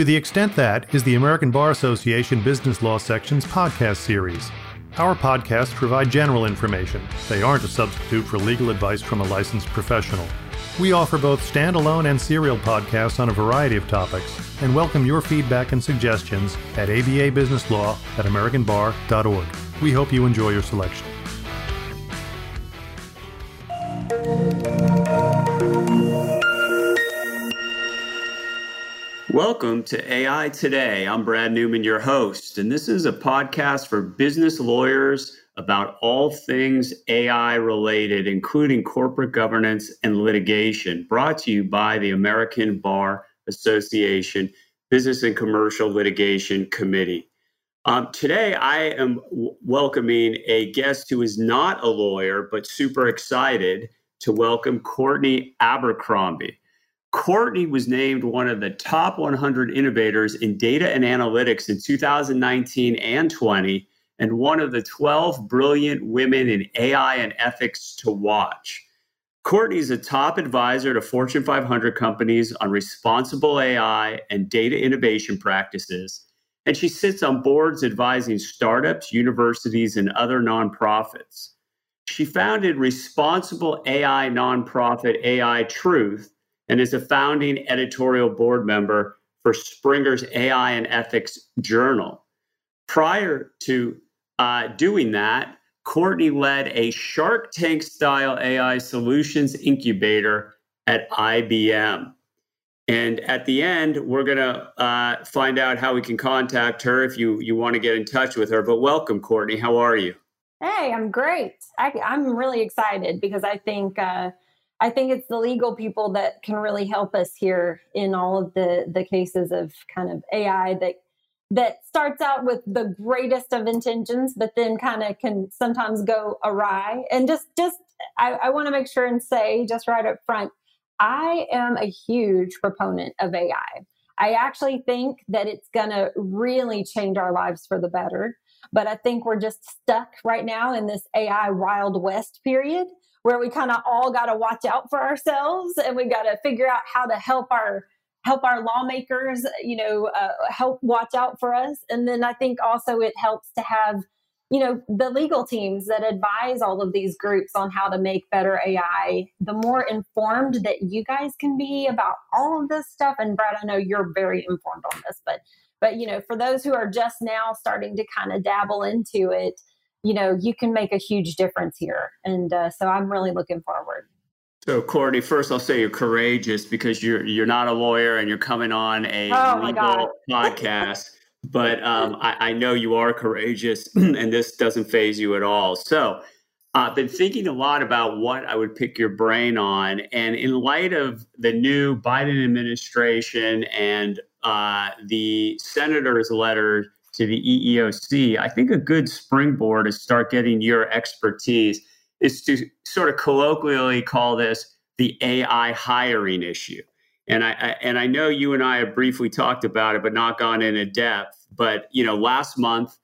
To the extent that is the American Bar Association Business Law Section's podcast series. Our podcasts provide general information. They aren't a substitute for legal advice from a licensed professional. We offer both standalone and serial podcasts on a variety of topics and welcome your feedback and suggestions at ababusinesslaw at americanbar.org. We hope you enjoy your selection. Welcome to AI Today. I'm Brad Newman, your host, and this is a podcast for business lawyers about all things AI related, including corporate governance and litigation, brought to you by the American Bar Association Business and Commercial Litigation Committee. Um, today, I am w- welcoming a guest who is not a lawyer, but super excited to welcome Courtney Abercrombie. Courtney was named one of the top 100 innovators in data and analytics in 2019 and 20, and one of the 12 brilliant women in AI and ethics to watch. Courtney is a top advisor to Fortune 500 companies on responsible AI and data innovation practices. And she sits on boards advising startups, universities, and other nonprofits. She founded responsible AI nonprofit AI Truth and is a founding editorial board member for Springer's AI and Ethics Journal. Prior to uh, doing that, Courtney led a Shark Tank style AI solutions incubator at IBM. And at the end, we're going to uh, find out how we can contact her if you, you want to get in touch with her. But welcome, Courtney. How are you? Hey, I'm great. I, am really excited because I think uh, I think it's the legal people that can really help us here in all of the the cases of kind of AI that that starts out with the greatest of intentions, but then kind of can sometimes go awry. And just just I, I want to make sure and say just right up front, I am a huge proponent of AI. I actually think that it's going to really change our lives for the better. But I think we're just stuck right now in this AI Wild West period where we kind of all got to watch out for ourselves and we got to figure out how to help our help our lawmakers you know uh, help watch out for us. And then i think also it helps to have you know the legal teams that advise all of these groups on how to make better ai the more informed that you guys can be about all of this stuff and brad i know you're very informed on this but but you know for those who are just now starting to kind of dabble into it you know, you can make a huge difference here. And uh, so I'm really looking forward. So, Courtney, first I'll say you're courageous because you're you're not a lawyer and you're coming on a oh legal podcast. but um, I, I, know you are courageous, and this doesn't faze you at all. So, I've been thinking a lot about what I would pick your brain on, and in light of the new Biden administration and uh, the senator's letter to the EEOC, I think a good springboard to start getting your expertise is to sort of colloquially call this the AI hiring issue. And I, I, and I know you and I have briefly talked about it, but not gone into depth. But you know, last month,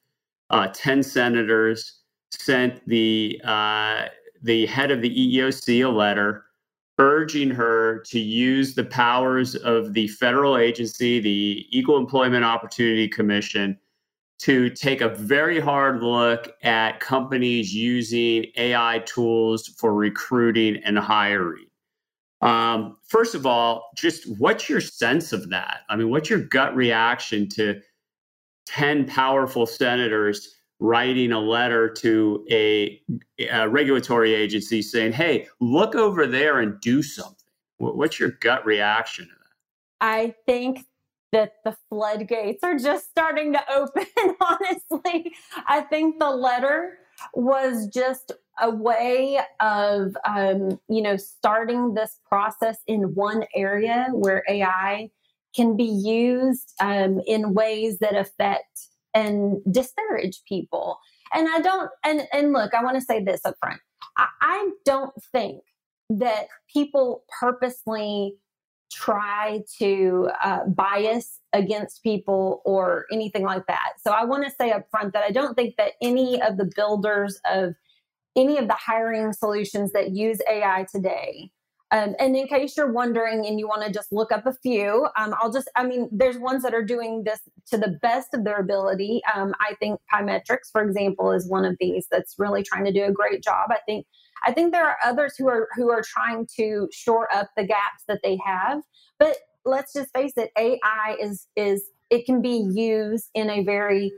uh, ten senators sent the uh, the head of the EEOC a letter urging her to use the powers of the federal agency, the Equal Employment Opportunity Commission, to take a very hard look at companies using AI tools for recruiting and hiring. Um, first of all, just what's your sense of that? I mean, what's your gut reaction to 10 powerful senators writing a letter to a, a regulatory agency saying, hey, look over there and do something? What's your gut reaction to that? I think that the floodgates are just starting to open, honestly. I think the letter was just a way of, um, you know, starting this process in one area where AI can be used um, in ways that affect and disparage people. And I don't, and, and look, I want to say this up front. I, I don't think that people purposely try to uh, bias against people or anything like that. So I want to say up front that I don't think that any of the builders of any of the hiring solutions that use AI today Um, and in case you're wondering and you want to just look up a few, um, I'll just, I mean, there's ones that are doing this to the best of their ability. Um, I think Pymetrics, for example, is one of these that's really trying to do a great job. I think, I think there are others who are who are trying to shore up the gaps that they have. But let's just face it, AI is is it can be used in a very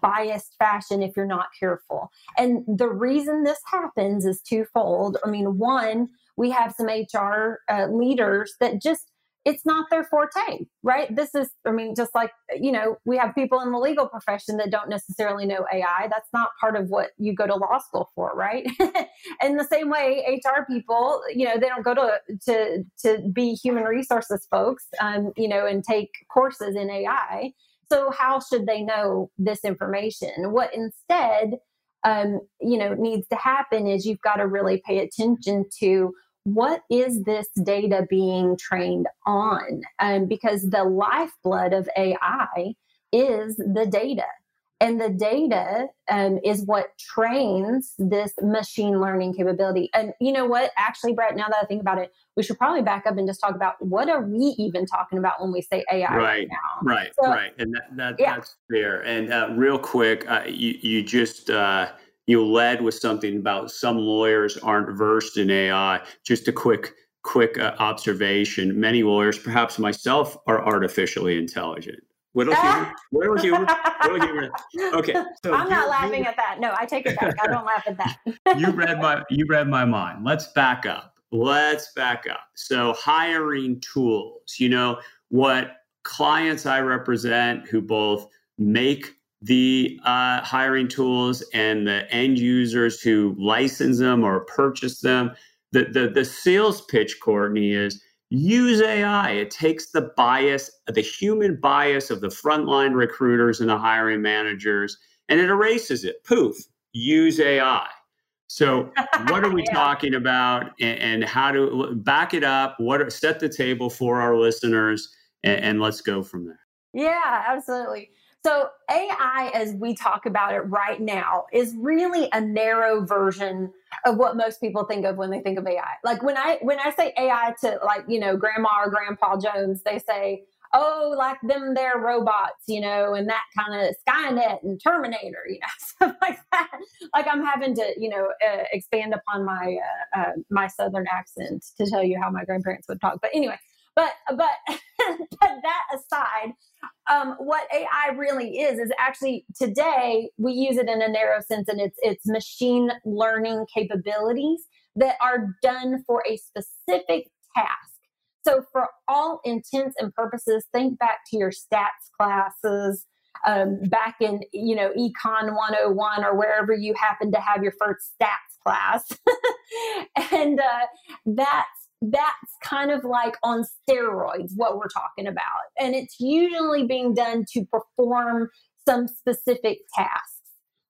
biased fashion if you're not careful. And the reason this happens is twofold. I mean, one, we have some HR uh, leaders that just it's not their forte, right? This is, I mean, just like, you know, we have people in the legal profession that don't necessarily know AI. That's not part of what you go to law school for, right? in the same way, HR people, you know, they don't go to to to be human resources folks, um, you know, and take courses in AI. So how should they know this information? What instead, um, you know, needs to happen is you've got to really pay attention to what is this data being trained on? Um, because the lifeblood of AI is the data. And the data um, is what trains this machine learning capability. And you know what? Actually, Brett, now that I think about it, we should probably back up and just talk about what are we even talking about when we say AI right, right now? Right, so, right. And that, that yeah. that's fair. And uh, real quick, uh, you, you just. Uh, you led with something about some lawyers aren't versed in AI. Just a quick quick uh, observation: many lawyers, perhaps myself, are artificially intelligent. Little humor, little humor, little humor. Okay, so I'm not laughing at that. No, I take it back. I don't laugh at that. you read my you read my mind. Let's back up. Let's back up. So hiring tools. You know what clients I represent who both make the uh, hiring tools and the end users who license them or purchase them. The, the, the sales pitch, Courtney, is use AI. It takes the bias, the human bias of the frontline recruiters and the hiring managers, and it erases it. Poof, use AI. So, what are we yeah. talking about, and, and, how to back it up? What are, set the table for our listeners, and, and let's go from there. Yeah, absolutely. So AI, as we talk about it right now, is really a narrow version of what most people think of when they think of AI. Like when I when I say AI to like you know Grandma or Grandpa Jones, they say, "Oh, like them there robots," you know, and that kind of Skynet and Terminator, you know, stuff like that. Like I'm having to you know uh, expand upon my uh, uh, my Southern accent to tell you how my grandparents would talk. But anyway, but but that aside, um, what AI really is is actually today we use it in a narrow sense, and it's it's machine learning capabilities that are done for a specific task. So, for all intents and purposes, think back to your stats classes um, back in you know econ 101 or wherever you happen to have your first stats class and uh, that's that's kind of like on steroids what we're talking about. And it's usually being done to perform some specific tasks.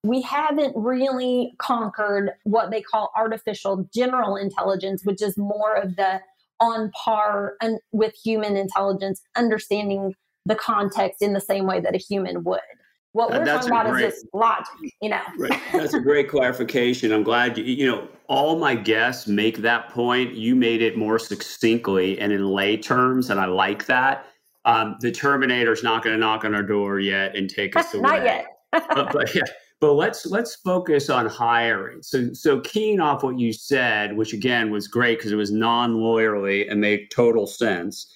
We haven't really conquered what they call artificial general intelligence which is more of the on par with human intelligence understanding the context in the same way that a human would what we're talking about great, is just logic, you know. right. That's a great clarification. I'm glad you, you know, all my guests make that point. You made it more succinctly and in lay terms, and I like that. Um, the Terminator's not going to knock on our door yet and take us away. not yet. but, but, yeah, but let's let's focus on hiring. So so keying off what you said, which again was great because it was non-lawyerly and made total sense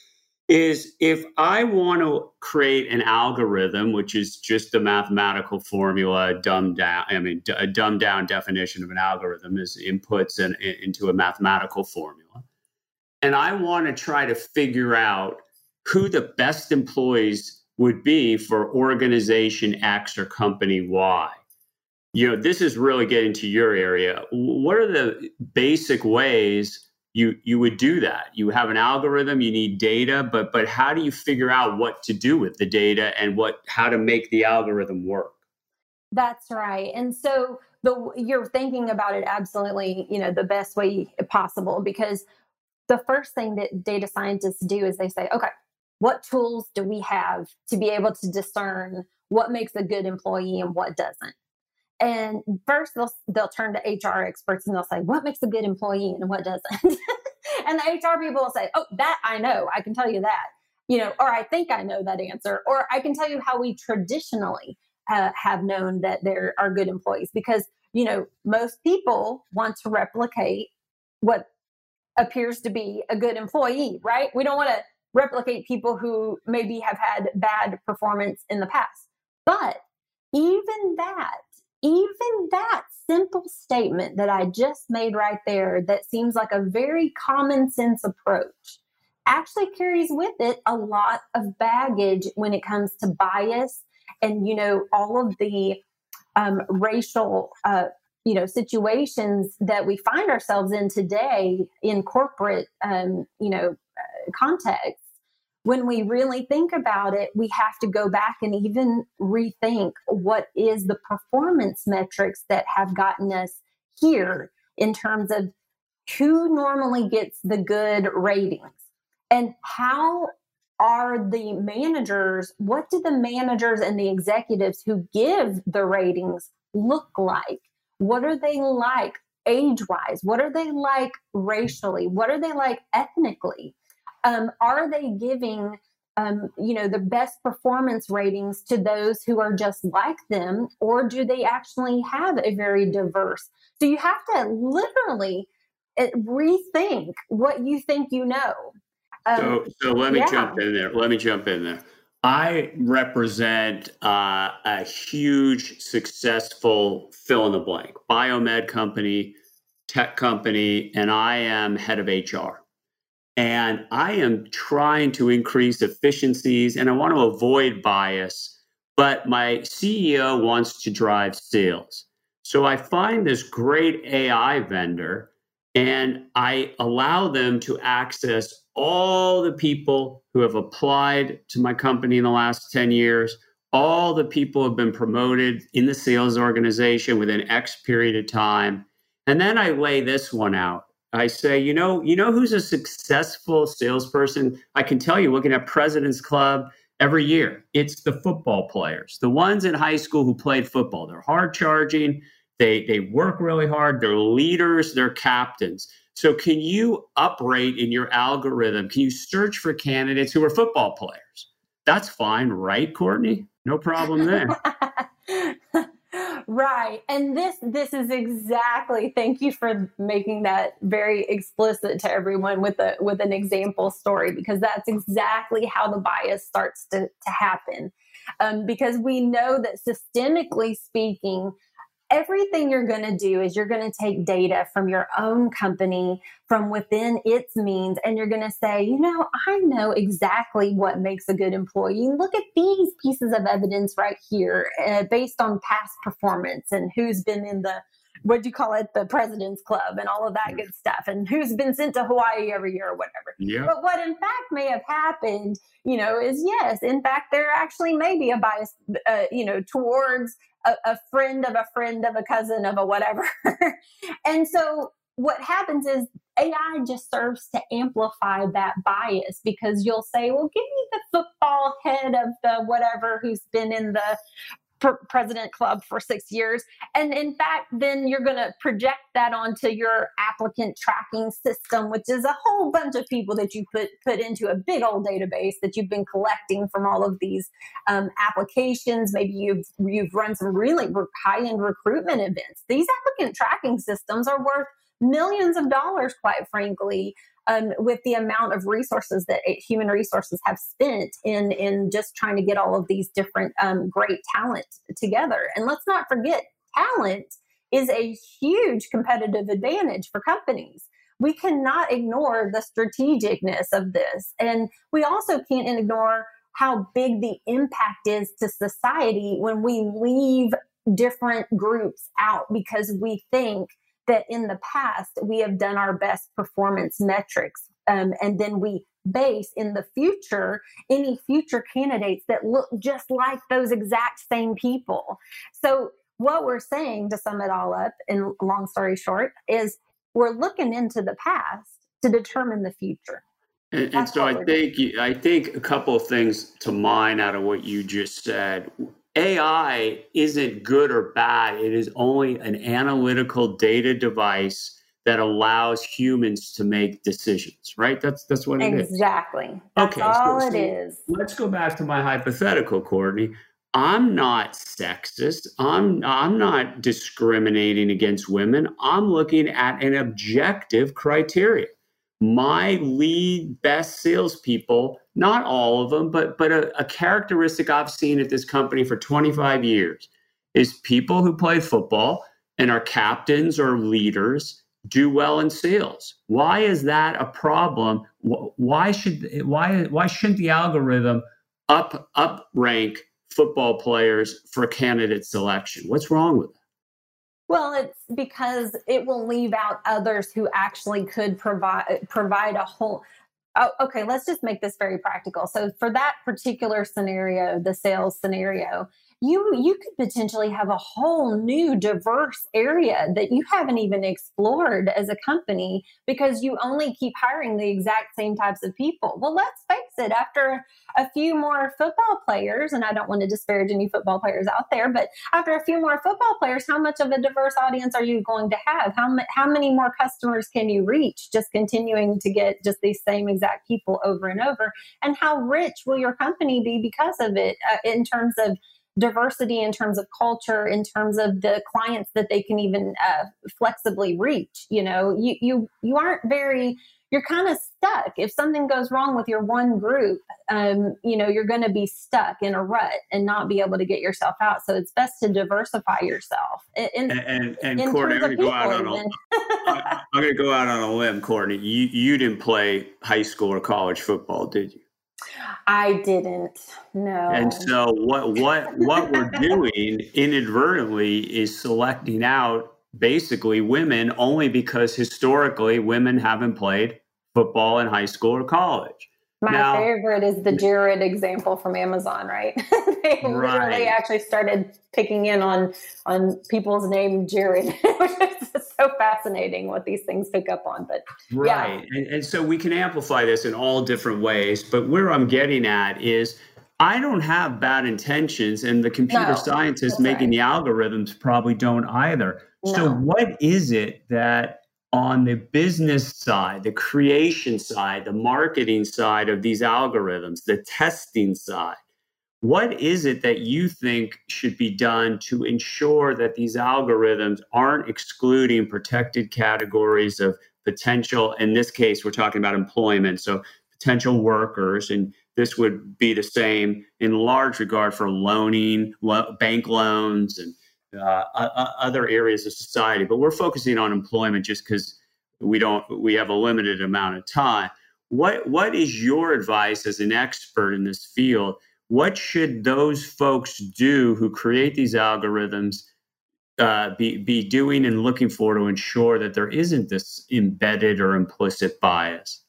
is if I want to create an algorithm, which is just a mathematical formula dumbed down, I mean, a dumbed down definition of an algorithm is inputs in, in, into a mathematical formula. And I want to try to figure out who the best employees would be for organization X or company Y. You know, this is really getting to your area. What are the basic ways you you would do that. You have an algorithm you need data but but how do you figure out what to do with the data and what how to make the algorithm work? That's right. And so the you're thinking about it absolutely you know the best way possible because the first thing that data scientists do is they say okay what tools do we have to be able to discern what makes a good employee and what doesn't and first they'll they'll turn to HR experts and they'll say, what makes a good employee and what doesn't? And the HR people will say, oh, that I know. I can tell you that. You know, or I think I know that answer. Or I can tell you how we traditionally uh, have known that there are good employees because, you know, most people want to replicate what appears to be a good employee, right? We don't want to replicate people who maybe have had bad performance in the past. But even that, even that simple statement that I just made right there, that seems like a very common sense approach, actually carries with it a lot of baggage when it comes to bias and, you know, all of the um, racial uh, you know situations that we find ourselves in today in corporate um, you know uh, context when we really think about it we have to go back and even rethink what is the performance metrics that have gotten us here in terms of who normally gets the good ratings and how are the managers what do the managers and the executives who give the ratings look like what are they like age wise? What are they like racially? What are they like ethnically? Um, are they giving um, you know the best performance ratings to those who are just like them? Or do they actually have a very diverse? So you have to literally uh, rethink what you think you know. Um, so, so let me yeah. jump in there. Let me jump in there. I represent uh, a huge, successful fill in the blank. Biomed company, tech company, and I am head of HR. And I am trying to increase efficiencies and I want to avoid bias, but my CEO wants to drive sales. So I find this great AI vendor and I allow them to access all the people who have applied to my company in the last 10 years, all the people who have been promoted in the sales organization within X period of time. And then I lay this one out. I say, you know, you know who's a successful salesperson? I can tell you looking at President's Club every year. It's the football players, the ones in high school who played football. They're hard charging, they they work really hard, they're leaders, they're captains. So, can you uprate in your algorithm? Can you search for candidates who are football players? That's fine, right, Courtney? No problem there. right. And this this is exactly thank you for making that very explicit to everyone with a with an example story because that's exactly how the bias starts to, to happen. Um, because we know that systemically speaking everything you're going to do is you're going to take data from your own company from within its means and you're going to say you know i know exactly what makes a good employee. Look at these pieces of evidence right here uh, based on past performance and who's been in the what do you call it? The president's club and all of that good stuff and who's been sent to hawaii every year or whatever. Yeah. but what in fact may have happened you know is yes in fact there actually may be a bias uh, you know towards a, a friend of a friend of a cousin of a whatever. And so what happens is AI just serves to amplify that bias because you'll say, well, give me the football head of the whatever who's been in the president club for six years. And in fact, then you're going to project that onto your applicant tracking system, which is a whole bunch of people that you put put into a big old database that you've been collecting from all of these um, applications. Maybe you've you've run some really high end recruitment events. These applicant tracking systems are worth millions of dollars, quite frankly um, with the amount of resources that human resources have spent in in just trying to get all of these different um, great talent together. And let's not forget, talent is a huge competitive advantage for companies. We cannot ignore the strategicness of this, and we also can't ignore how big the impact is to society when we leave different groups out because we think that in the past we have done our best performance metrics um, and then we base in the future any future candidates that look just like those exact same people. So what we're saying to sum it all up in long story short is we're looking into the past to determine the future. And, and so i think i think a couple of things to mine out of what you just said AI isn't good or bad. It is only an analytical data device that allows humans to make decisions, right? That's that's what it exactly. is. Exactly. That's okay, all so, so is. Let's go back to my hypothetical, Courtney. I'm not sexist. I'm I'm not discriminating against women. I'm looking at an objective criteria. My lead best salespeople, not all of them, but but a, a characteristic I've seen at this company for 25 years is people who play football and are captains or leaders do well in sales. Why is that a problem? Why should why why shouldn't the algorithm up up rank football players for candidate selection? What's wrong with? Well, it's because it will leave out others who actually could provide provide a whole Oh, okay, let's just make this very practical. So for that particular scenario, the sales scenario, you you could potentially have a whole new diverse area that you haven't even explored as a company because you only keep hiring the exact same types of people. Well let's face it after a few more football players and i don't want to disparage any football players out there but after a few more football players how much of a diverse audience are you going to have? How, how many more customers can you reach just continuing to get just these same exact people over and over? And how rich will your company be because of it uh, in terms of diversity in terms of culture in terms of the clients that they can even uh, flexibly reach you know? You you you aren't very you're kind of stuck. If something goes wrong with your one group um, you know you're going to be stuck in a rut and not be able to get yourself out. So it's best to diversify yourself in, and and, and courtney i'm going to go out on a i'm going to go out on a limb courtney. You you didn't play high school or college football did you I didn't. No. And so what what what we're doing inadvertently is selecting out basically women only because historically women haven't played football in high school or college. My now, favorite is the Jared example from Amazon, right? they right. literally actually started picking in on on people's name Jared, which is so fascinating what these things pick up on. But right, yeah. and, and so we can amplify this in all different ways. But where I'm getting at is. I don't have bad intentions, and the computer no, scientists making right. the algorithms probably don't either. No. So, what is it that on the business side, the creation side, the marketing side of these algorithms, the testing side, what is it that you think should be done to ensure that these algorithms aren't excluding protected categories of potential? In this case, we're talking about employment. So, potential workers, and this would be the same in large regard for loaning, lo- bank loans, and uh, other areas of society. But we're focusing on employment just because we don't we have a limited amount of time. What what is your advice as an expert in this field? What should those folks do who create these algorithms uh, be be doing and looking for to ensure that there isn't this embedded or implicit bias?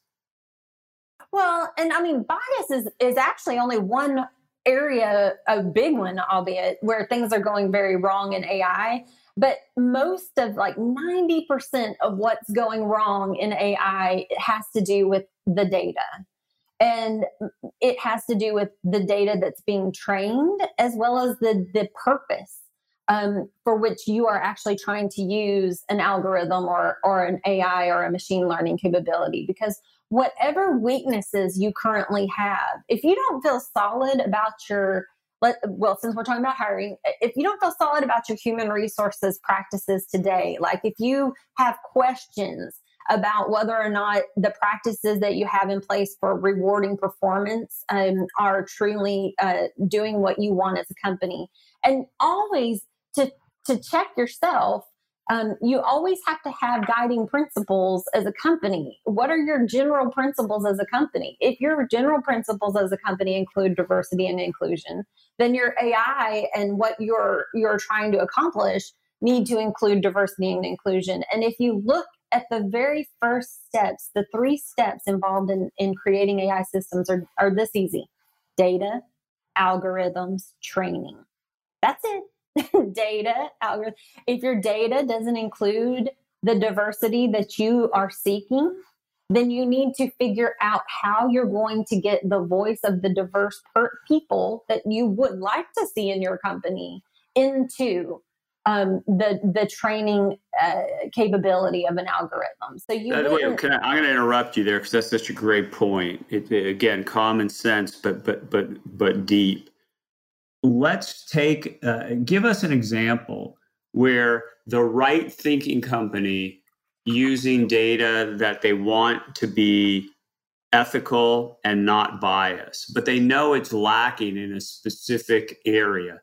Well, and I mean, bias is is actually only one area, a big one, albeit, where things are going very wrong in AI. But most of like 90% of what's going wrong in AI has to do with the data. And it has to do with the data that's being trained as well as the, the purpose um, for which you are actually trying to use an algorithm or, or an AI or a machine learning capability. Because whatever weaknesses you currently have, if you don't feel solid about your well, since we're talking about hiring, if you don't feel solid about your human resources practices today, like if you have questions about whether or not the practices that you have in place for rewarding performance um, are truly uh, doing what you want as a company, and always to to check yourself um, you always have to have guiding principles as a company. What are your general principles as a company? If your general principles as a company include diversity and inclusion, then your AI and what you're you're trying to accomplish need to include diversity and inclusion. And if you look at the very first steps, the three steps involved in, in creating AI systems are, are this easy data, algorithms, training. That's it. data algorithm. If your data doesn't include the diversity that you are seeking, then you need to figure out how you're going to get the voice of the diverse per- people that you would like to see in your company into um, the the training uh, capability of an algorithm. So you. Uh, wait, I, am going to interrupt you there because that's such a great point. It, it, again, common sense, but but but but deep. Let's take uh, give us an example where the right thinking company using data that they want to be ethical and not biased, but they know it's lacking in a specific area.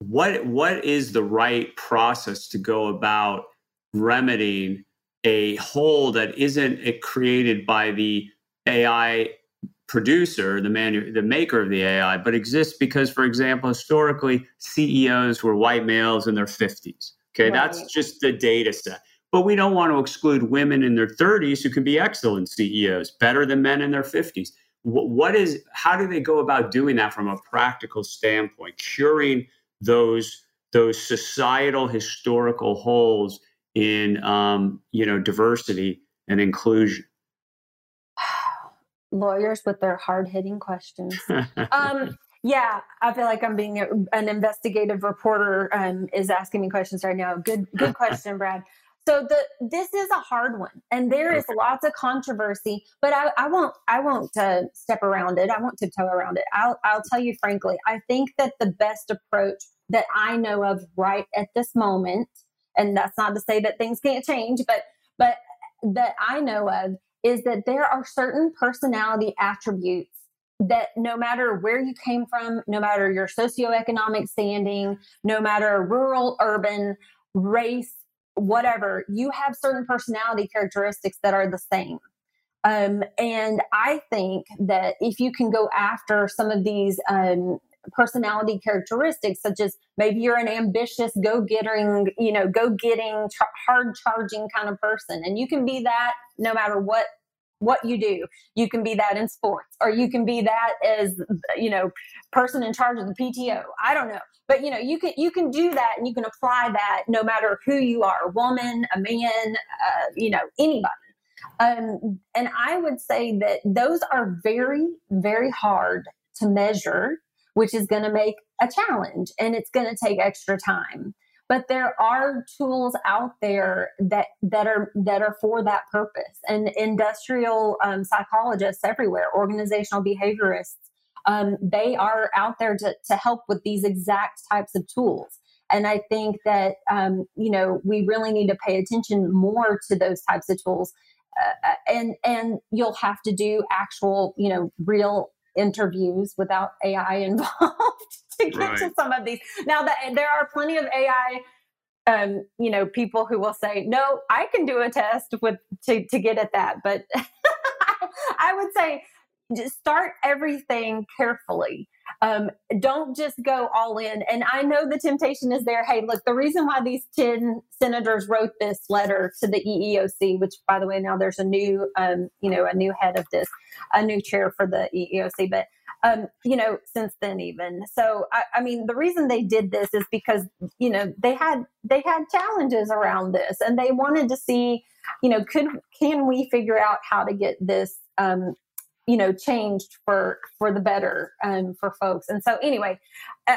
What what is the right process to go about remedying a hole that isn't created by the AI producer, the manu- the maker of the AI, but exists because, for example, historically CEOs were white males in their 50s. Okay, right. that's just the data set. But we don't want to exclude women in their 30s who can be excellent CEOs, better than men in their 50s. What is, how do they go about doing that from a practical standpoint, curing those, those societal historical holes in, um, you know, diversity and inclusion? Lawyers with their hard hitting questions. um, yeah, I feel like I'm being a, an investigative reporter um, is asking me questions right now. Good, good question, Brad. So the this is a hard one, and there is lots of controversy. But I, I won't I won't uh, step around it. I won't tiptoe around it. I'll I'll tell you frankly. I think that the best approach that I know of right at this moment, and that's not to say that things can't change, but but that I know of is that there are certain personality attributes that no matter where you came from, no matter your socioeconomic standing, no matter rural, urban, race, whatever, you have certain personality characteristics that are the same. Um, and I think that if you can go after some of these um, personality characteristics, such as maybe you're an ambitious, go getting, you know, go getting, tra- hard charging kind of person, and you can be that no matter what what you do. You can be that in sports or you can be that as you know person in charge of the pto i don't know. But you know you can you can do that and you can apply that no matter who you are a woman a man uh, you know anybody. Um, and i would say that those are very very hard to measure which is going to make a challenge and it's going to take extra time but there are tools out there that that are that are for that purpose. And industrial um, psychologists everywhere organizational behaviorists um, they are out there to, to help with these exact types of tools. And i think that um, you know we really need to pay attention more to those types of tools. Uh, uh and and you'll have to do actual you know real interviews without ai involved to get right. to some of these. Now that there are plenty of AI um, you know, people who will say, "No, I can do a test with to to get at that." But I would say, just start everything carefully. Um, don't just go all in. And I know the temptation is there. Hey, look, the reason why these ten senators wrote this letter to the EEOC, which, by the way, now there's a new, um, you know, a new head of this, a new chair for the EEOC, but um, you know, since then even. So I, I, mean, the reason they did this is because you know they had they had challenges around this, and they wanted to see, you know, could can we figure out how to get this, um, you know, changed for for the better um, for folks. And so anyway. Uh,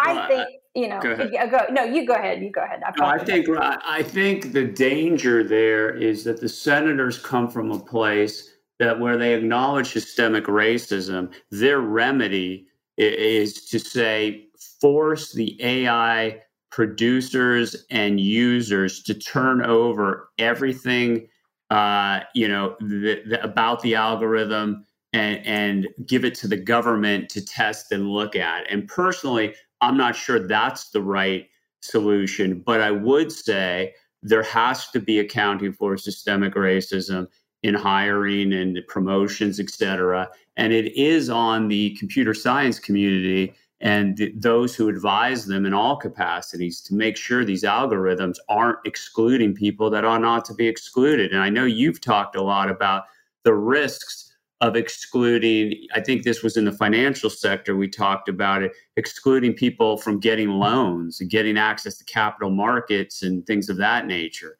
I well, think you know. Go, go, no, you go ahead. You go ahead. No, I think I think the danger there is that the senators come from a place that where they acknowledge systemic racism, their remedy is to say force the AI producers and users to turn over everything uh, you know the, the, about the algorithm and, and give it to the government to test and look at. And personally, I'm not sure that's the right solution, but I would say there has to be accounting for systemic racism in hiring and promotions, et cetera. And it is on the computer science community and th- those who advise them in all capacities to make sure these algorithms aren't excluding people that are not to be excluded. And I know you've talked a lot about the risks of excluding, I think this was in the financial sector, we talked about it, excluding people from getting loans and getting access to capital markets and things of that nature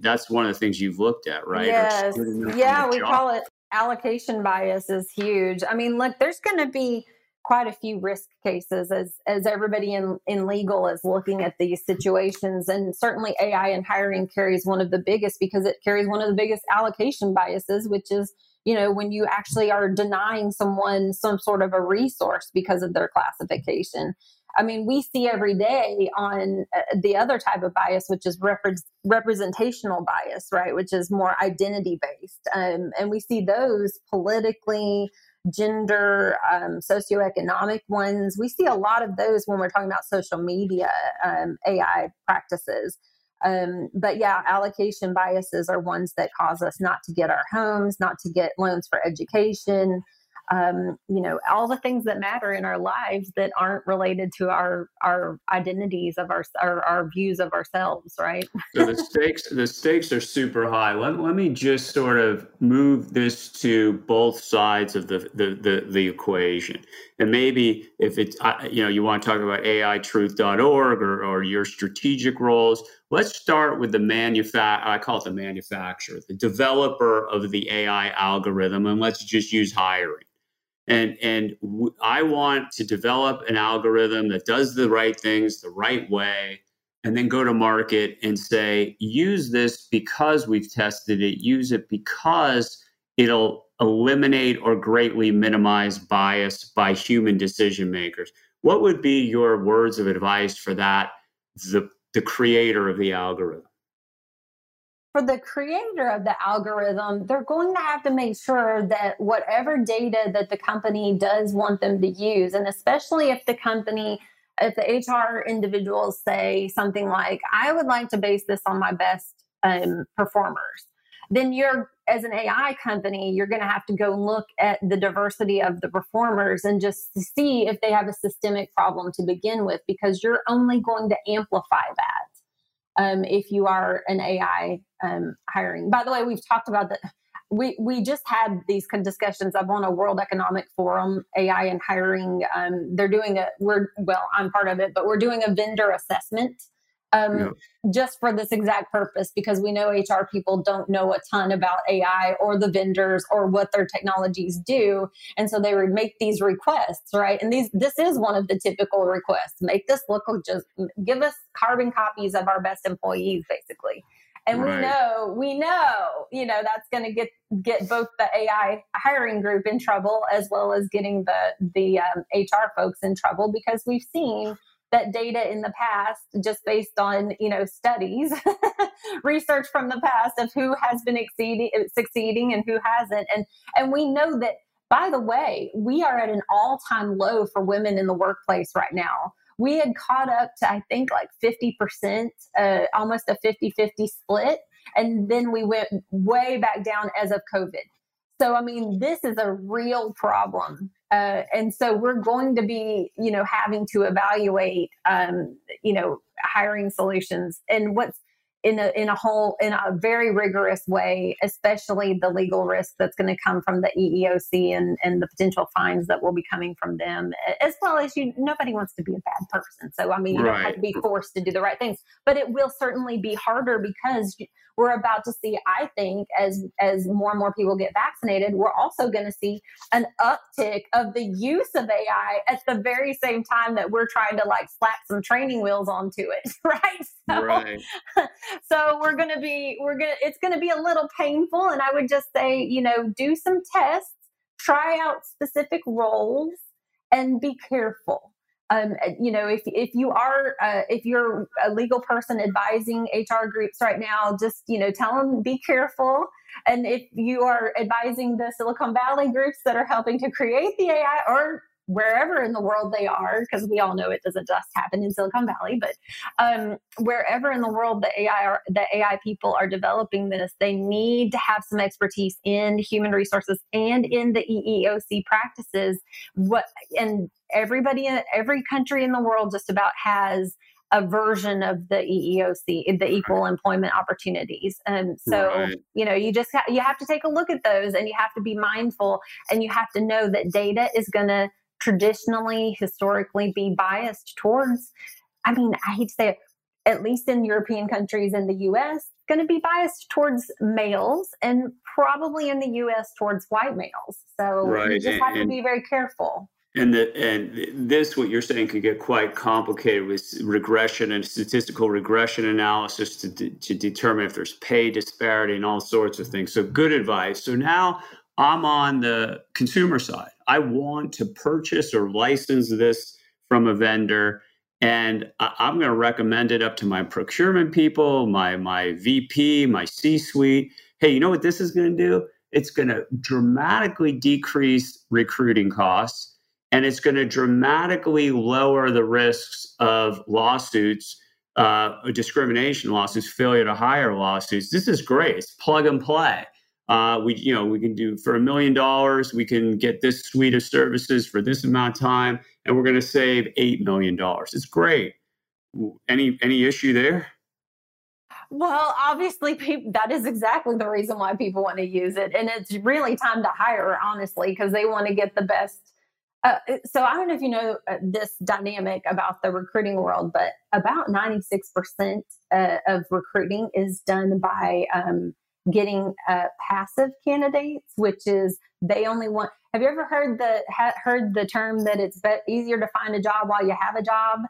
that's one of the things you've looked at, right? Yes. Yeah, we job. call it allocation bias is huge. I mean, look, there's going to be quite a few risk cases as as everybody in in legal is looking at these situations and certainly AI in hiring carries one of the biggest because it carries one of the biggest allocation biases which is you know when you actually are denying someone some sort of a resource because of their classification I mean, we see every day on uh, the other type of bias, which is repre- representational bias, right? Which is more identity based. Um, and we see those politically, gender, um, socioeconomic ones. We see a lot of those when we're talking about social media um, AI practices. Um, but yeah, allocation biases are ones that cause us not to get our homes, not to get loans for education, um, you know all the things that matter in our lives that aren't related to our our identities of our our, our views of ourselves right? So the stakes the stakes are super high. Let, let me just sort of move this to both sides of the the the, the equation. And maybe if it's you know you want to talk about aitruth.org or, or your strategic roles let's start with the manufact i call it the manufacturer the developer of the ai algorithm and let's just use hiring and and w- I want to develop an algorithm that does the right things the right way and then go to market and say use this because we've tested it. Use it because it'll eliminate or greatly minimize bias by human decision makers. What would be your words of advice for that the the creator of the algorithm for the creator of the algorithm, they're going to have to make sure that whatever data that the company does want them to use, and especially if the company, if the HR individuals say something like, I would like to base this on my best um, performers, then you're, as an AI company, you're going to have to go look at the diversity of the performers and just see if they have a systemic problem to begin with, because you're only going to amplify that um, if you are an AI um, hiring. By the way, we've talked about that. We, we just had these kind of discussions. I'm on a World Economic Forum AI and hiring. Um, they're doing a we're well, I'm part of it, but we're doing a vendor assessment um, yeah. just for this exact purpose because we know HR people don't know a ton about AI or the vendors or what their technologies do, and so they would make these requests, right? And these this is one of the typical requests: make this look just give us carbon copies of our best employees, basically. And right. we know, we know, you know, that's going to get get both the AI hiring group in trouble as well as getting the the um, HR folks in trouble because we've seen that data in the past just based on you know studies research from the past of who has been exceeding, succeeding and who hasn't. And and we know that by the way we are at an all-time low for women in the workplace right now. We had caught up to i think like 50% uh, almost a 50-50 split and then we went way back down as of covid. So i mean this is a real problem uh, and so we're going to be, you know, having to evaluate, um, you know, hiring solutions. And what's in a in a whole in a very rigorous way, especially the legal risk that's going to come from the EEOC and and the potential fines that will be coming from them, as well as you. Nobody wants to be a bad person, so I mean, you right. don't have to be forced to do the right things, but it will certainly be harder because we're about to see. I think as as more and more people get vaccinated, we're also going to see an uptick of the use of AI at the very same time that we're trying to like slap some training wheels onto it, right? So, right. so we're going to be we're going to it's going to be a little painful and i would just say you know do some tests try out specific roles and be careful um, you know, if if you are uh, if you're a legal person advising HR groups right now, just you know, tell them be careful. And if you are advising the Silicon Valley groups that are helping to create the AI, or wherever in the world they are, because we all know it doesn't just happen in Silicon Valley, but um, wherever in the world the AI are, the AI people are developing this, they need to have some expertise in human resources and in the EEOC practices. What and everybody, in every country in the world just about has a version of the EEOC, the Equal Employment Opportunities. And so, right. you know, you just ha- you have to take a look at those, and you have to be mindful, and you have to know that data is going to traditionally, historically be biased towards, I mean, I hate to say it, at least in European countries and the US, going to be biased towards males and probably in the US towards white males. So right. you just have to be very careful. And the, and this, what you're saying, could get quite complicated with regression and statistical regression analysis to, de- to determine if there's pay disparity and all sorts of things. So good advice. So now I'm on the consumer side. I want to purchase or license this from a vendor, and I'm going to recommend it up to my procurement people, my my VP, my C-suite. Hey, you know what this is going to do? It's going to dramatically decrease recruiting costs and it's going to dramatically lower the risks of lawsuits, uh, discrimination lawsuits, failure to hire lawsuits. This is great. It's plug and play. Uh, we, you know, we can do for a million dollars, we can get this suite of services for this amount of time, and we're going to save eight million dollars. It's great. Any any issue there? Well, obviously, people, that is exactly the reason why people want to use it, and it's really time to hire, honestly, because they want to get the best uh, so I don't know if you know uh, this dynamic about the recruiting world, but about 96% uh, of recruiting is done by um, getting uh, passive candidates, which is they only want. Have you ever heard the ha- heard the term that it's be- easier to find a job while you have a job?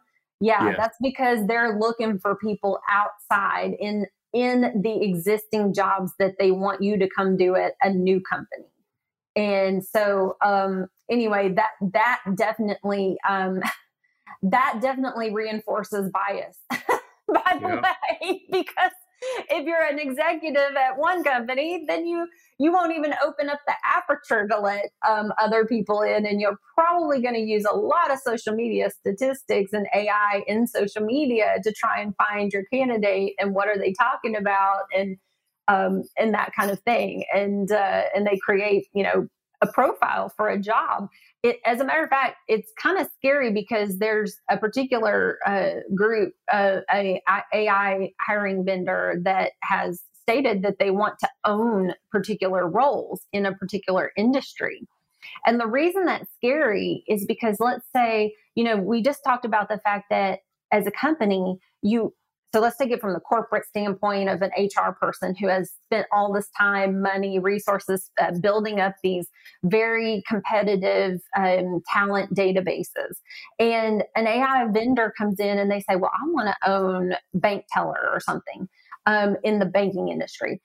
Yeah, yeah, that's because they're looking for people outside in in the existing jobs that they want you to come do at a new company. And so um, anyway, that that definitely um, that definitely reinforces bias. by the yeah. way, because if you're an executive at one company, then you you won't even open up the aperture to let um, other people in, and you're probably going to use a lot of social media statistics and AI in social media to try and find your candidate and what are they talking about and um, and that kind of thing, and uh, and they create you know a profile for a job. It, as a matter of fact, it's kind of scary because there's a particular uh, group, uh, a, a AI hiring vendor that has stated that they want to own particular roles in a particular industry. And the reason that's scary is because let's say, you know, we just talked about the fact that as a company, you so let's take it from the corporate standpoint of an HR person who has spent all this time, money, resources uh, building up these very competitive um, talent databases. And an AI vendor comes in and they say, Well, I want to own Bank Teller or something um, in the banking industry.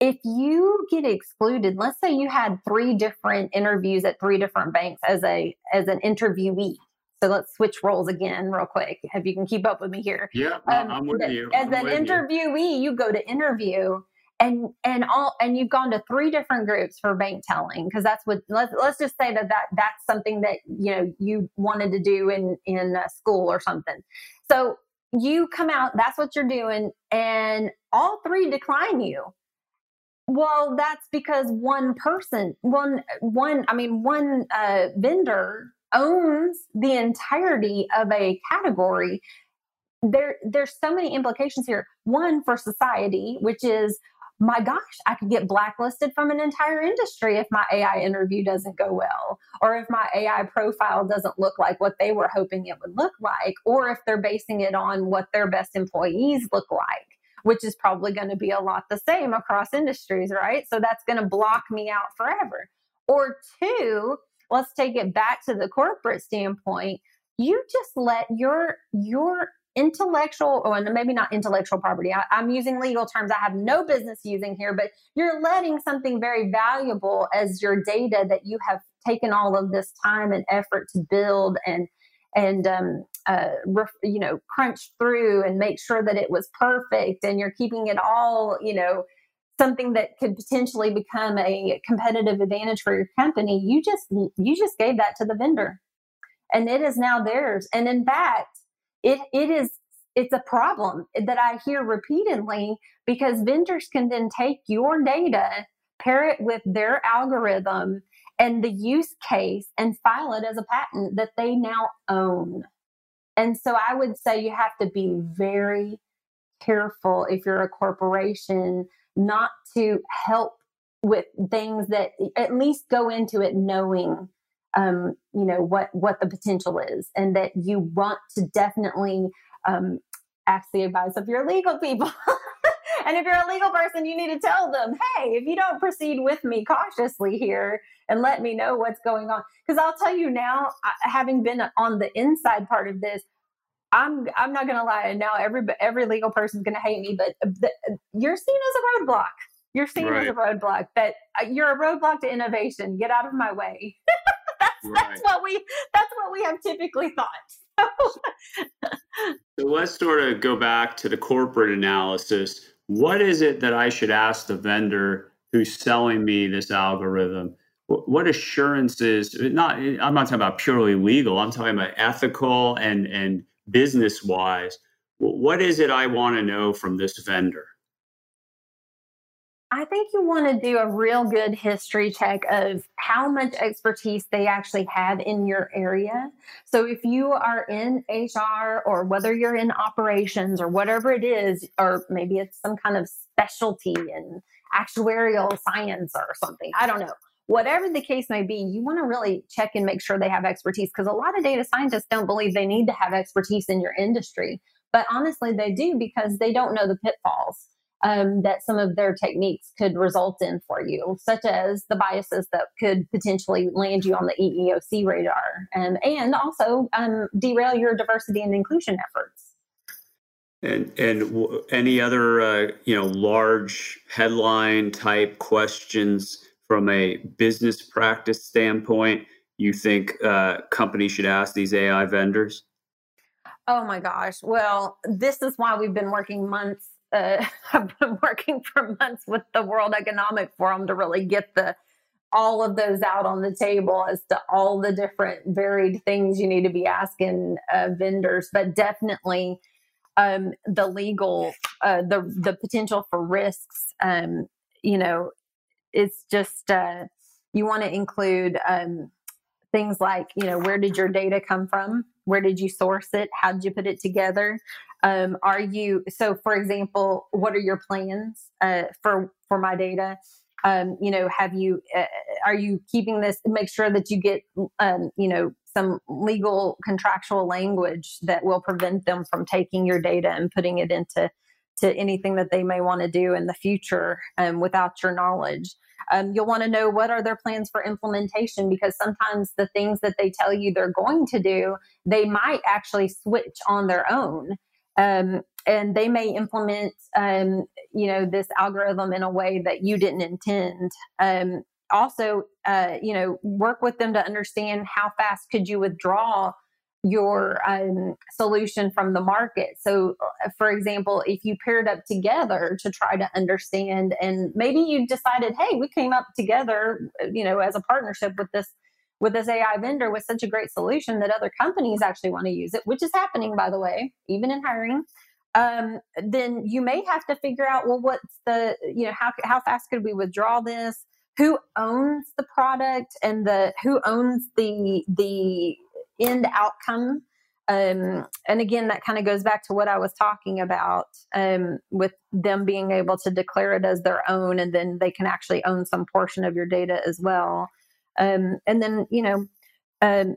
If you get excluded, let's say you had three different interviews at three different banks as a as an interviewee, so let's switch roles again, real quick, if you can keep up with me here. Yeah, um, I'm with you. As I'm an interviewee, you. you go to interview, and and all and you've gone to three different groups for bank telling because that's what let's let's just say that that that's something that you know you wanted to do in in school or something. So you come out, that's what you're doing, and all three decline you. Well, that's because one person, one one, I mean, one uh, vendor owns the entirety of a category. There there's so many implications here. One for society which is my gosh i could get blacklisted from an entire industry if my ai interview doesn't go well or if my ai profile doesn't look like what they were hoping it would look like or if they're basing it on what their best employees look like which is probably going to be a lot the same across industries right? So that's going to block me out forever. Or two let's take it back to the corporate standpoint. You just let your your intellectual or maybe not intellectual property I, i'm using legal terms i have no business using here but you're letting something very valuable as your data that you have taken all of this time and effort to build and and um, uh, ref, you know crunch through and make sure that it was perfect and you're keeping it all you know something that could potentially become a competitive advantage for your company you just you just gave that to the vendor. And it is now theirs. And in fact it it is it's a problem that i hear repeatedly because vendors can then take your data pair it with their algorithm and the use case and file it as a patent that they now own. And so i would say you have to be very careful if you're a corporation not to help with things that at least go into it knowing um, you know what what the potential is and that you want to definitely um, ask the advice of your legal people and if you're a legal person, you need to tell them, hey, if you don't proceed with me cautiously here and let me know what's going on. Because I'll tell you now, having been on the inside part of this, I'm I'm not gonna lie. And now every every legal person's gonna hate me, but the, you're seen as a roadblock. You're seen right. as a roadblock. That uh, you're a roadblock to innovation. Get out of my way. that's right. that's what we that's what we have typically thought. so let's sort of go back to the corporate analysis. What is it that I should ask the vendor who's selling me this algorithm? What assurances? Not I'm not talking about purely legal. I'm talking about ethical and and business wise, what is it I want to know from this vendor? I think you want to do a real good history check of how much expertise they actually have in your area. So if you are in HR or whether you're in operations or whatever it is, or maybe it's some kind of specialty in actuarial science or something, I don't know whatever the case may be, you want to really check and make sure they have expertise because a lot of data scientists don't believe they need to have expertise in your industry. But honestly, they do because they don't know the pitfalls um, that some of their techniques could result in for you, such as the biases that could potentially land you on the EEOC radar um, and also um, derail your diversity and inclusion efforts. And and w- any other uh, you know large headline type questions from a business practice standpoint you think uh, companies should ask these AI vendors? Oh my gosh. Well, this is why we've been working months. Uh, I've been working for months with the World Economic Forum to really get the all of those out on the table as to all the different varied things you need to be asking uh, vendors. But definitely, um, the legal, uh, the the potential for risks. Um, you know, it's just uh, you want to include um, things like you know where did your data come from? Where did you source it? How did you put it together? Um, are you so for example what are your plans uh, for for my data? Um, you know have you uh, are you keeping this make sure that you get um, you know some legal contractual language that will prevent them from taking your data and putting it into to anything that they may want to do in the future um, without your knowledge. Um, you'll want to know what are their plans for implementation because sometimes the things that they tell you they're going to do, they might actually switch on their own. Um, and they may implement, um, you know, this algorithm in a way that you didn't intend. Um, also, uh, you know, work with them to understand how fast could you withdraw your um, solution from the market. So, uh, for example, if you paired up together to try to understand, and maybe you decided, hey, we came up together, uh, you know, as a partnership with this with this AI vendor with such a great solution that other companies actually want to use it, which is happening, by the way, even in hiring. Um, then you may have to figure out, well, what's the, you know, how how fast could we withdraw this? Who owns the product and the who owns the the end outcome. Um, and again, that kind of goes back to what I was talking about um, with them being able to declare it as their own, and then they can actually own some portion of your data as well. Um, and then, you know, um,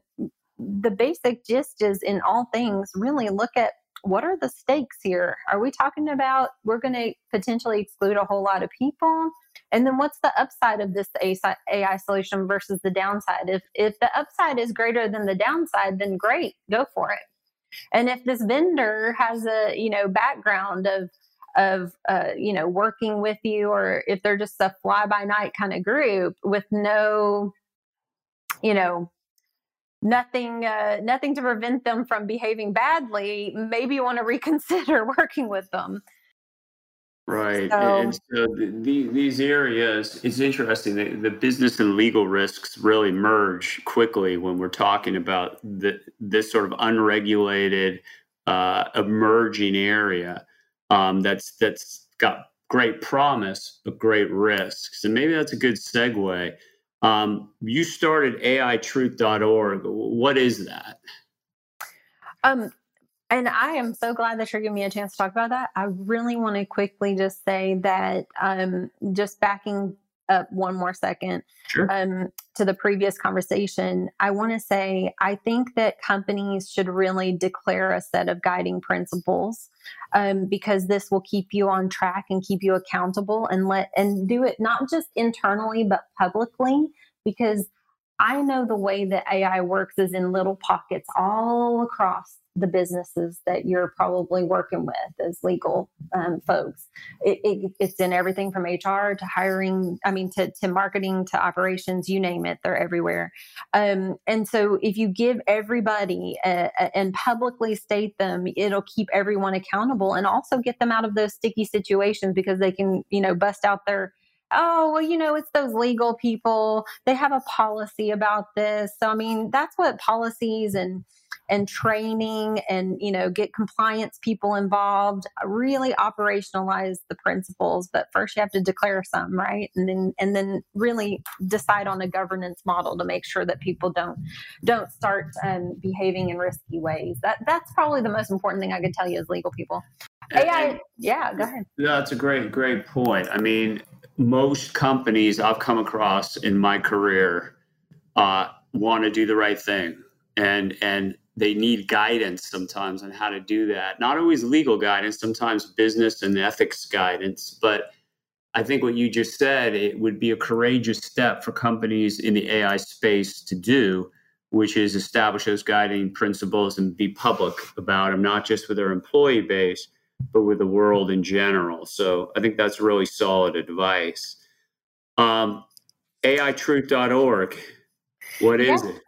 the basic gist is in all things, really look at what are the stakes here? Are we talking about we're going to potentially exclude a whole lot of people? And then what's the upside of this AI solution versus the downside? If if the upside is greater than the downside, then great, go for it. And if this vendor has a you know background of of uh, you know working with you, or if they're just a fly by night kind of group with no you know nothing uh, nothing to prevent them from behaving badly, maybe you want to reconsider working with them. Right. So, and so the, these areas, it's interesting that the business and legal risks really merge quickly when we're talking about the, this sort of unregulated, uh, emerging area um, that's that's got great promise but great risks. And maybe that's a good segue. Um, you started AITruth.org. What is that? Um, and I am so glad that you're giving me a chance to talk about that. I really want to quickly just say that um, just backing up one more second sure. um, to the previous conversation, I want to say I think that companies should really declare a set of guiding principles um, because this will keep you on track and keep you accountable and let and do it not just internally but publicly because I know the way that AI works is in little pockets all across the businesses that you're probably working with as legal um, folks. It, it, it's in everything from HR to hiring, I mean, to, to marketing to operations, you name it, they're everywhere. Um, and so if you give everybody a, a, and publicly state them, it'll keep everyone accountable and also get them out of those sticky situations because they can, you know, bust out their oh, well, you know, it's those legal people. They have a policy about this. So, I mean, that's what policies and and training and you know get compliance people involved really operationalize the principles but first you have to declare some right and then and then really decide on a governance model to make sure that people don't don't start um, behaving in risky ways that that's probably the most important thing i could tell you as legal people AI, yeah, go ahead. Yeah that's a great, great point. I mean, most companies I've come across in my career uh, want to do the right thing, and and they need guidance sometimes on how to do that. Not always legal guidance, sometimes business and ethics guidance. But I think what you just said it would be a courageous step for companies in the AI space to do, which is establish those guiding principles and be public about them, not just with their employee base but with the world in general. So I think that's really solid advice. Um, AItruth.org, what is yeah. it?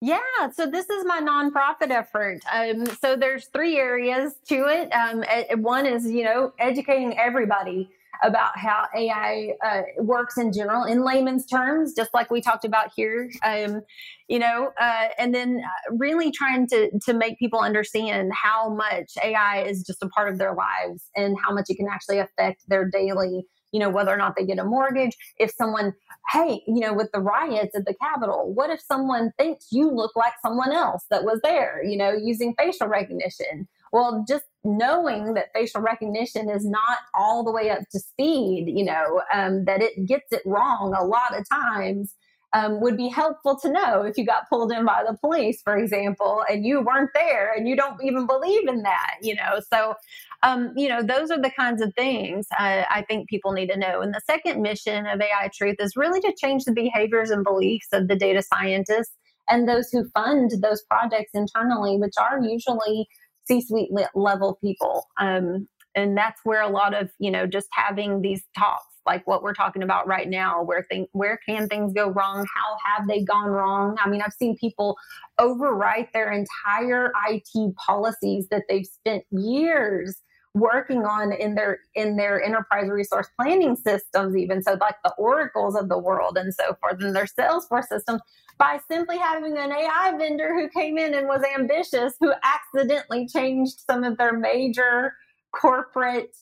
Yeah, so this is my nonprofit effort. Um, so there's three areas to it. Um, one is, you know, educating everybody about how AI uh, works in general in layman's terms, just like we talked about here. Um, you know, uh, and then uh, really trying to to make people understand how much AI is just a part of their lives and how much it can actually affect their daily. You know, whether or not they get a mortgage, if someone, hey, you know, with the riots at the Capitol, what if someone thinks you look like someone else that was there, you know, using facial recognition? Well, just knowing that facial recognition is not all the way up to speed, you know, um, that it gets it wrong a lot of times. Um, would be helpful to know if you got pulled in by the police, for example, and you weren't there and you don't even believe in that, you know. So, um, you know, those are the kinds of things uh, I think people need to know. And the second mission of AI Truth is really to change the behaviors and beliefs of the data scientists and those who fund those projects internally, which are usually C-suite level people. Um, and that's where a lot of you know just having these talks like what we're talking about right now where thing where can things go wrong? How have they gone wrong? I mean i've seen people overwrite their entire it policies that they've spent years working on in their in their enterprise resource planning systems even. So like the oracles of the world and so forth and their salesforce systems by simply having an AI vendor who came in and was ambitious, who accidentally changed some of their major corporate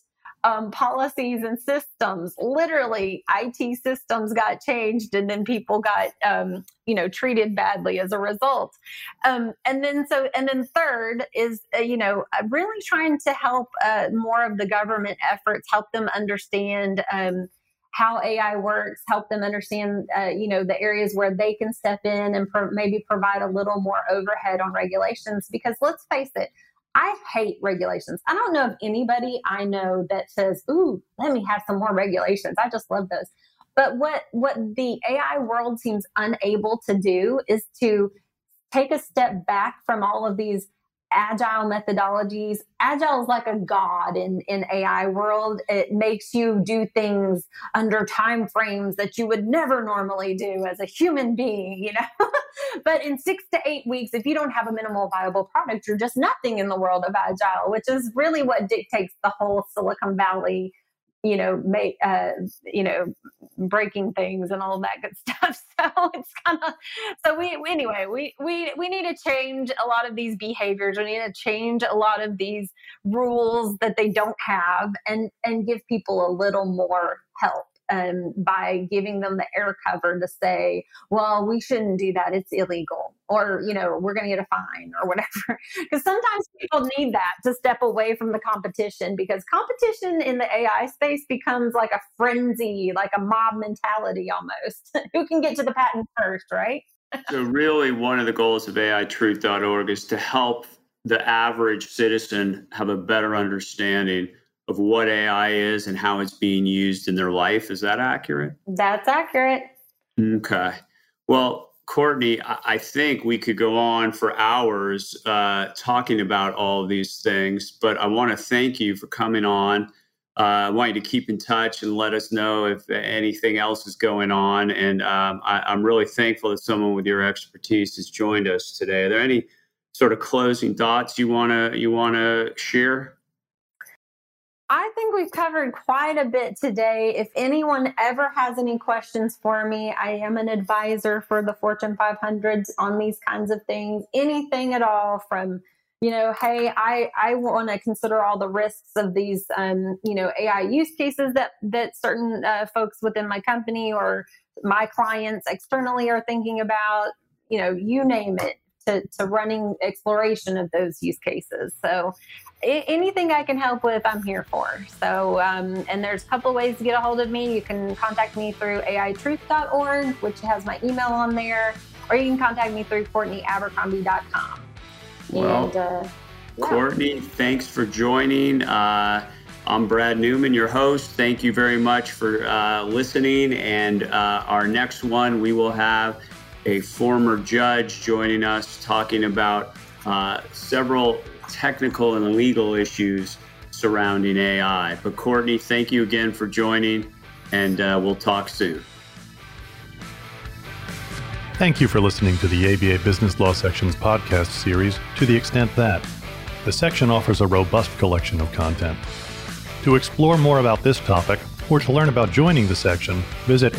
um, policies and systems. Literally, IT systems got changed, and then people got, um, you know, treated badly as a result. Um, and then, so, and then third is, uh, you know, uh, really trying to help uh, more of the government efforts, help them understand um, how AI works, help them understand, uh, you know, the areas where they can step in and pro- maybe provide a little more overhead on regulations. Because let's face it, I hate regulations. I don't know of anybody I know that says, "Ooh, let me have some more regulations." I just love those. But what what the AI world seems unable to do is to take a step back from all of these agile methodologies. Agile is like a god in, in AI world. It makes you do things under time frames that you would never normally do as a human being, you know. but in six to eight weeks, if you don't have a minimal viable product, you're just nothing in the world of agile, which is really what dictates the whole Silicon Valley you know, make, uh, you know, breaking things and all that good stuff. So it's kind of, so we, anyway, we, we, we need to change a lot of these behaviors. We need to change a lot of these rules that they don't have and, and give people a little more help. Um, by giving them the air cover to say, well, we shouldn't do that. It's illegal. or you know we're going to get a fine or whatever because sometimes people need that to step away from the competition because competition in the ai space becomes like a frenzy like a mob mentality almost who can get to the patent first right so really one of the goals of aitruth.org is to help the average citizen have a better understanding of what ai is and how it's being used in their life is that accurate that's accurate okay well Courtney, I think we could go on for hours uh, talking about all these things, but I want to thank you for coming on. Uh, I want you to keep in touch and let us know if anything else is going on. And um, I, am really thankful that someone with your expertise has joined us today. Are there any sort of closing thoughts you wanna you wanna share? I think we've covered quite a bit today. If anyone ever has any questions for me, I am an advisor for the Fortune 500s on these kinds of things. Anything at all from, you know, hey, I I want to consider all the risks of these, um, you know, AI use cases that that certain uh, folks within my company or my clients externally are thinking about. You know, you name it. To, to running exploration of those use cases. So anything I can help with, I'm here for. So, um, and there's a couple of ways to get a hold of me. You can contact me through aitruth.org, which has my email on there, or you can contact me through CourtneyAbercrombie.com. Well, and, uh, yeah. Courtney, thanks for joining. Uh, I'm Brad Newman, your host. Thank you very much for uh, listening. And uh, our next one, we will have a former judge joining us talking about uh, several technical and legal issues surrounding AI. But Courtney, thank you again for joining, and uh, we'll talk soon. Thank you for listening to the ABA Business Law Section's podcast series to the extent that the section offers a robust collection of content. To explore more about this topic or to learn about joining the section, visit